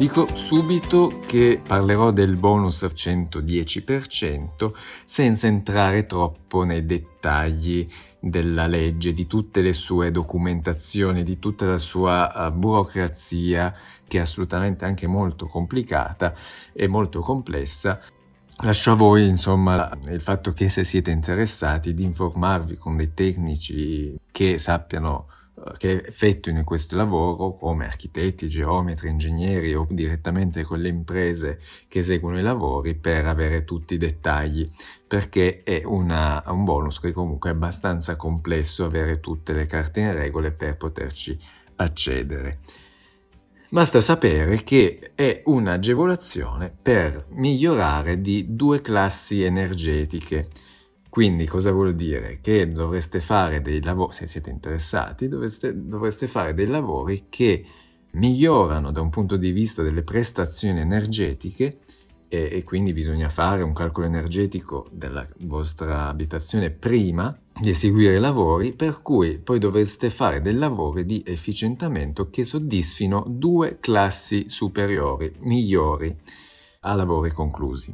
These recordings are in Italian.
Dico subito che parlerò del bonus al 110% senza entrare troppo nei dettagli della legge, di tutte le sue documentazioni, di tutta la sua uh, burocrazia che è assolutamente anche molto complicata e molto complessa. Lascio a voi, insomma, il fatto che se siete interessati di informarvi con dei tecnici che sappiano che effettuino questo lavoro come architetti, geometri, ingegneri o direttamente con le imprese che eseguono i lavori per avere tutti i dettagli, perché è una, un bonus che comunque è abbastanza complesso avere tutte le carte in regole per poterci accedere. Basta sapere che è un'agevolazione per migliorare di due classi energetiche quindi cosa vuol dire? Che dovreste fare dei lavori, se siete interessati, dovreste, dovreste fare dei lavori che migliorano da un punto di vista delle prestazioni energetiche e, e, quindi bisogna fare un calcolo energetico della vostra abitazione prima di eseguire i lavori, per cui poi dovreste fare dei lavori di efficientamento che soddisfino due classi superiori, migliori a lavori conclusi.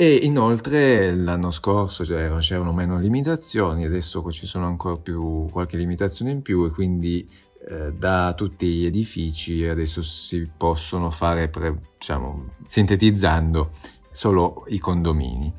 E inoltre l'anno scorso c'erano meno limitazioni, adesso ci sono ancora più, qualche limitazione in più e quindi eh, da tutti gli edifici adesso si possono fare, pre, diciamo, sintetizzando, solo i condomini.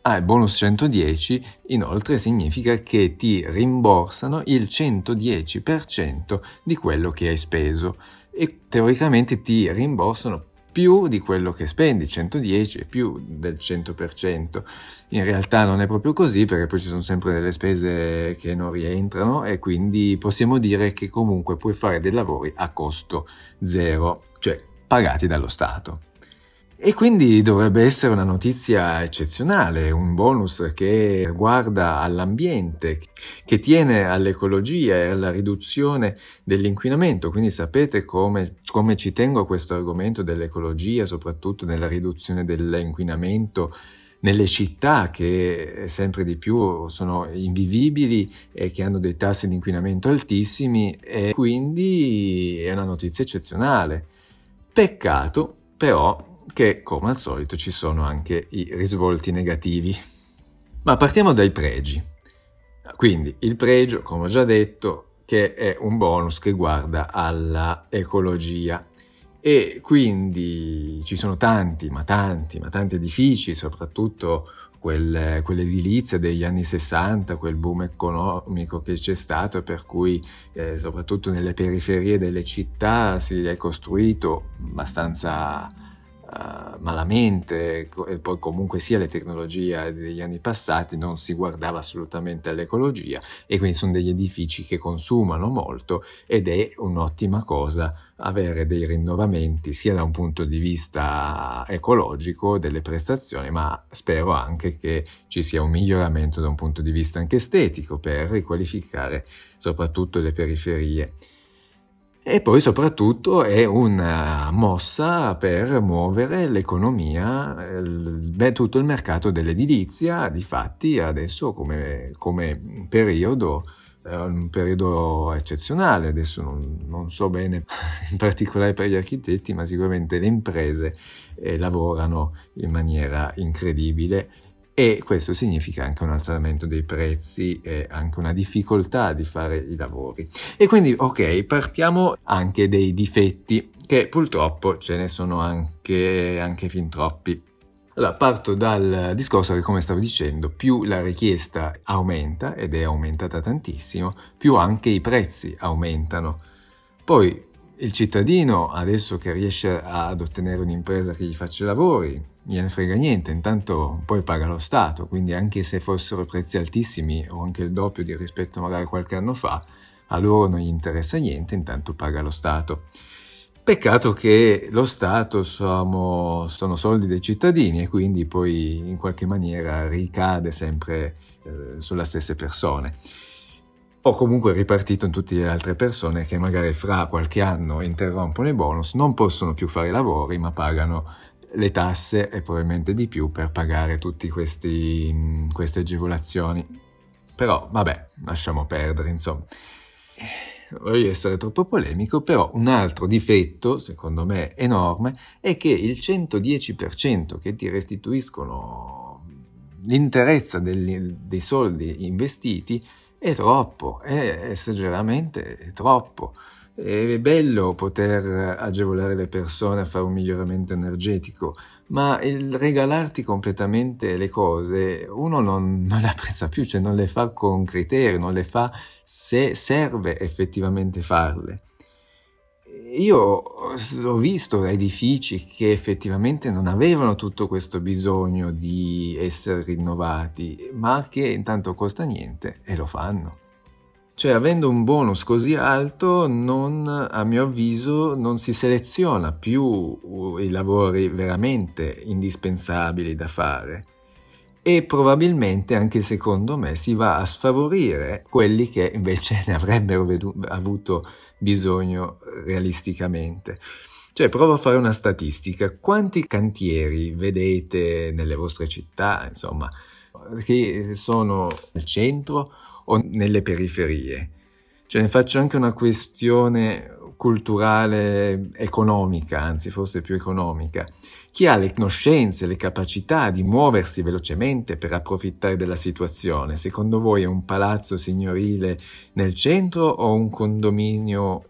Ah, il bonus 110 inoltre significa che ti rimborsano il 110% di quello che hai speso e teoricamente ti rimborsano più di quello che spendi, 110 è più del 100%. In realtà non è proprio così perché poi ci sono sempre delle spese che non rientrano e quindi possiamo dire che comunque puoi fare dei lavori a costo zero, cioè pagati dallo Stato. E quindi dovrebbe essere una notizia eccezionale, un bonus che guarda all'ambiente, che tiene all'ecologia e alla riduzione dell'inquinamento. Quindi sapete come, come ci tengo a questo argomento dell'ecologia, soprattutto nella riduzione dell'inquinamento nelle città che sempre di più sono invivibili e che hanno dei tassi di inquinamento altissimi e quindi è una notizia eccezionale. Peccato però che come al solito ci sono anche i risvolti negativi. Ma partiamo dai pregi. Quindi il pregio, come ho già detto, che è un bonus che guarda alla ecologia e quindi ci sono tanti, ma tanti, ma tanti edifici, soprattutto quel, quell'edilizia degli anni 60, quel boom economico che c'è stato, per cui eh, soprattutto nelle periferie delle città si è costruito abbastanza uh, malamente e poi comunque sia le tecnologie degli anni passati non si guardava assolutamente all'ecologia e quindi sono degli edifici che consumano molto ed è un'ottima cosa avere dei rinnovamenti sia da un punto di vista ecologico delle prestazioni ma spero anche che ci sia un miglioramento da un punto di vista anche estetico per riqualificare soprattutto le periferie. E poi soprattutto è una mossa per muovere l'economia, beh, tutto il mercato dell'edilizia, di fatti adesso come, come periodo è un periodo eccezionale, adesso non, non, so bene in particolare per gli architetti, ma sicuramente le imprese eh, lavorano in maniera incredibile e questo significa anche un alzamento dei prezzi e anche una difficoltà di fare i lavori. E quindi, ok, partiamo anche dei difetti, che purtroppo ce ne sono anche, anche fin troppi. Allora, parto dal discorso che, come stavo dicendo, più la richiesta aumenta, ed è aumentata tantissimo, più anche i prezzi aumentano. Poi il cittadino, adesso che riesce ad ottenere un'impresa che gli faccia i lavori, gliene frega niente, intanto poi paga lo Stato, quindi anche se fossero prezzi altissimi o anche il doppio di rispetto magari qualche anno fa, a loro non gli interessa niente, intanto paga lo Stato. Peccato che lo Stato sono, sono soldi dei cittadini e quindi poi in qualche maniera ricade sempre eh, sulle stesse persone o comunque ripartito in tutte le altre persone che magari fra qualche anno interrompono i bonus, non possono più fare i lavori ma pagano le tasse e probabilmente di più per pagare tutte queste agevolazioni. Però vabbè, lasciamo perdere, insomma. voglio essere troppo polemico, però un altro difetto, secondo me enorme, è che il 110% che ti restituiscono l'interezza degli, dei soldi investiti è troppo, è esageramente troppo. È bello poter agevolare le persone a fare un miglioramento energetico, ma il regalarti completamente le cose, uno non, non, le apprezza più, cioè non le fa con criterio, non le fa se serve effettivamente farle. Io ho visto edifici che effettivamente non avevano tutto questo bisogno di essere rinnovati, ma che intanto costa niente e lo fanno. Cioè, avendo un bonus così alto, non, a mio avviso, non si seleziona più i lavori veramente indispensabili da fare e probabilmente anche secondo me si va a sfavorire quelli che invece ne avrebbero vedu- avuto bisogno realisticamente. Cioè, provo a fare una statistica. Quanti cantieri vedete nelle vostre città, insomma, che sono nel centro o nelle periferie. Cioè ne faccio anche una questione culturale, economica, anzi forse più economica. Chi ha le conoscenze, le capacità di muoversi velocemente per approfittare della situazione? Secondo voi è un palazzo signorile nel centro o un condominio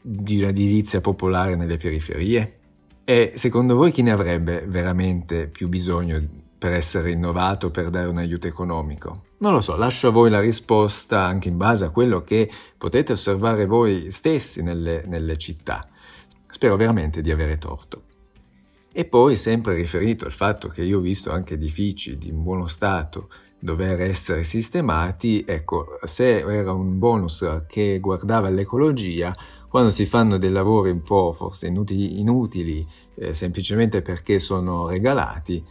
di un'edilizia popolare nelle periferie? E secondo voi chi ne avrebbe veramente più bisogno per essere innovato, per dare un aiuto economico? Non lo so, lascio a voi la risposta anche in base a quello che potete osservare voi stessi nelle, nelle città. Spero veramente di avere torto. E poi, sempre riferito al fatto che io ho visto anche edifici di buono stato dover essere sistemati, ecco, se era un bonus che guardava l'ecologia, quando si fanno dei lavori un po' forse inutili, inutili eh, semplicemente perché sono regalati,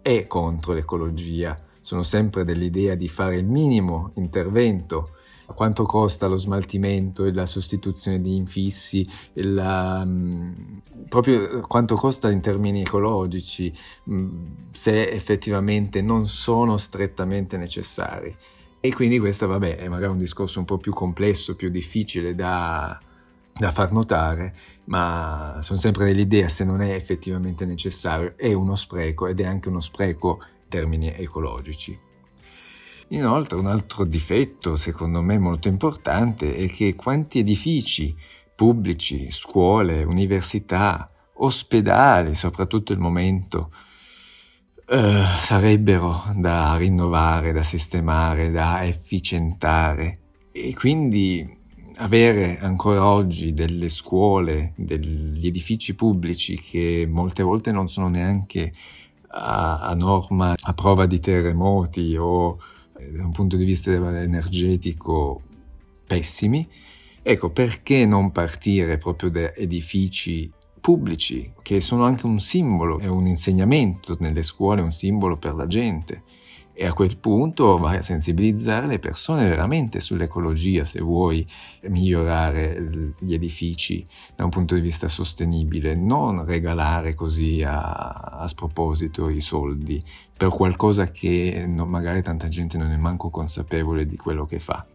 è contro l'ecologia. Sono sempre dell'idea di fare il minimo intervento. Quanto costa lo smaltimento e la sostituzione di infissi, la, um, proprio quanto costa in termini ecologici, um, se effettivamente non sono strettamente necessari. E quindi questo, vabbè, è magari un discorso un po' più complesso, più difficile da, da far notare, ma sono sempre dell'idea se non è effettivamente necessario è uno spreco ed è anche uno spreco termini ecologici. Inoltre un altro difetto secondo me molto importante è che quanti edifici pubblici, scuole, università, ospedali, soprattutto il momento, eh, sarebbero da rinnovare, da sistemare, da efficientare e quindi avere ancora oggi delle scuole, degli edifici pubblici che molte volte non sono neanche a, a norma, a prova di terremoti o eh, da un punto di vista energetico pessimi, ecco perché non partire proprio da edifici pubblici che sono anche un simbolo, è un insegnamento nelle scuole, un simbolo per la gente e a quel punto vai a sensibilizzare le persone veramente sull'ecologia se vuoi migliorare gli edifici da un punto di vista sostenibile, non regalare così a, a sproposito i soldi per qualcosa che non, magari tanta gente non è manco consapevole di quello che fa.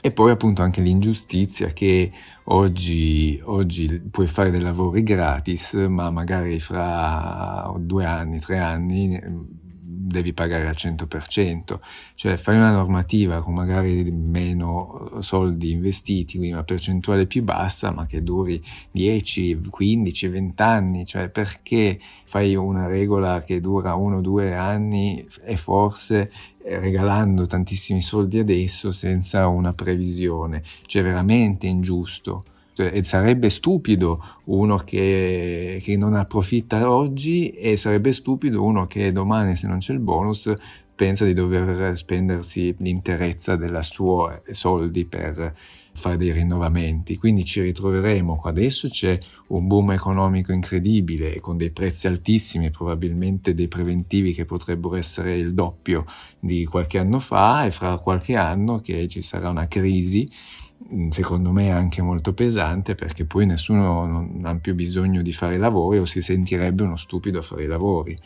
E poi appunto anche l'ingiustizia che oggi, oggi, puoi fare dei lavori gratis, ma magari fra due anni, tre anni devi pagare al 100%, cioè fai una normativa con magari meno soldi investiti, quindi una percentuale più bassa, ma che duri 10, 15, 20 anni, cioè perché fai una regola che dura uno o due anni e forse eh, regalando tantissimi soldi adesso senza una previsione, cioè veramente ingiusto. Cioè, e sarebbe stupido uno che, che, non approfitta oggi e sarebbe stupido uno che domani se non c'è il bonus pensa di dover spendersi l'interezza dei suoi soldi per fare dei rinnovamenti. Quindi ci ritroveremo, adesso c'è un boom economico incredibile con dei prezzi altissimi, probabilmente dei preventivi che potrebbero essere il doppio di qualche anno fa e fra qualche anno che ci sarà una crisi secondo me anche molto pesante perché poi nessuno non ha più bisogno di fare i lavori o si sentirebbe uno stupido a fare i lavori.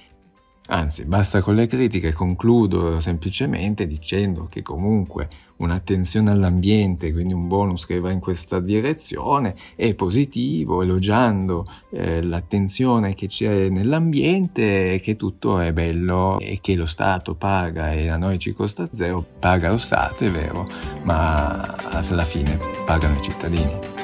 Anzi, basta con le critiche, concludo semplicemente dicendo che comunque un'attenzione all'ambiente, quindi un bonus che va in questa direzione, è positivo, elogiando eh, l'attenzione che c'è nell'ambiente, che tutto è bello e che lo Stato paga e a noi ci costa zero, paga lo Stato, è vero, ma alla fine pagano i cittadini.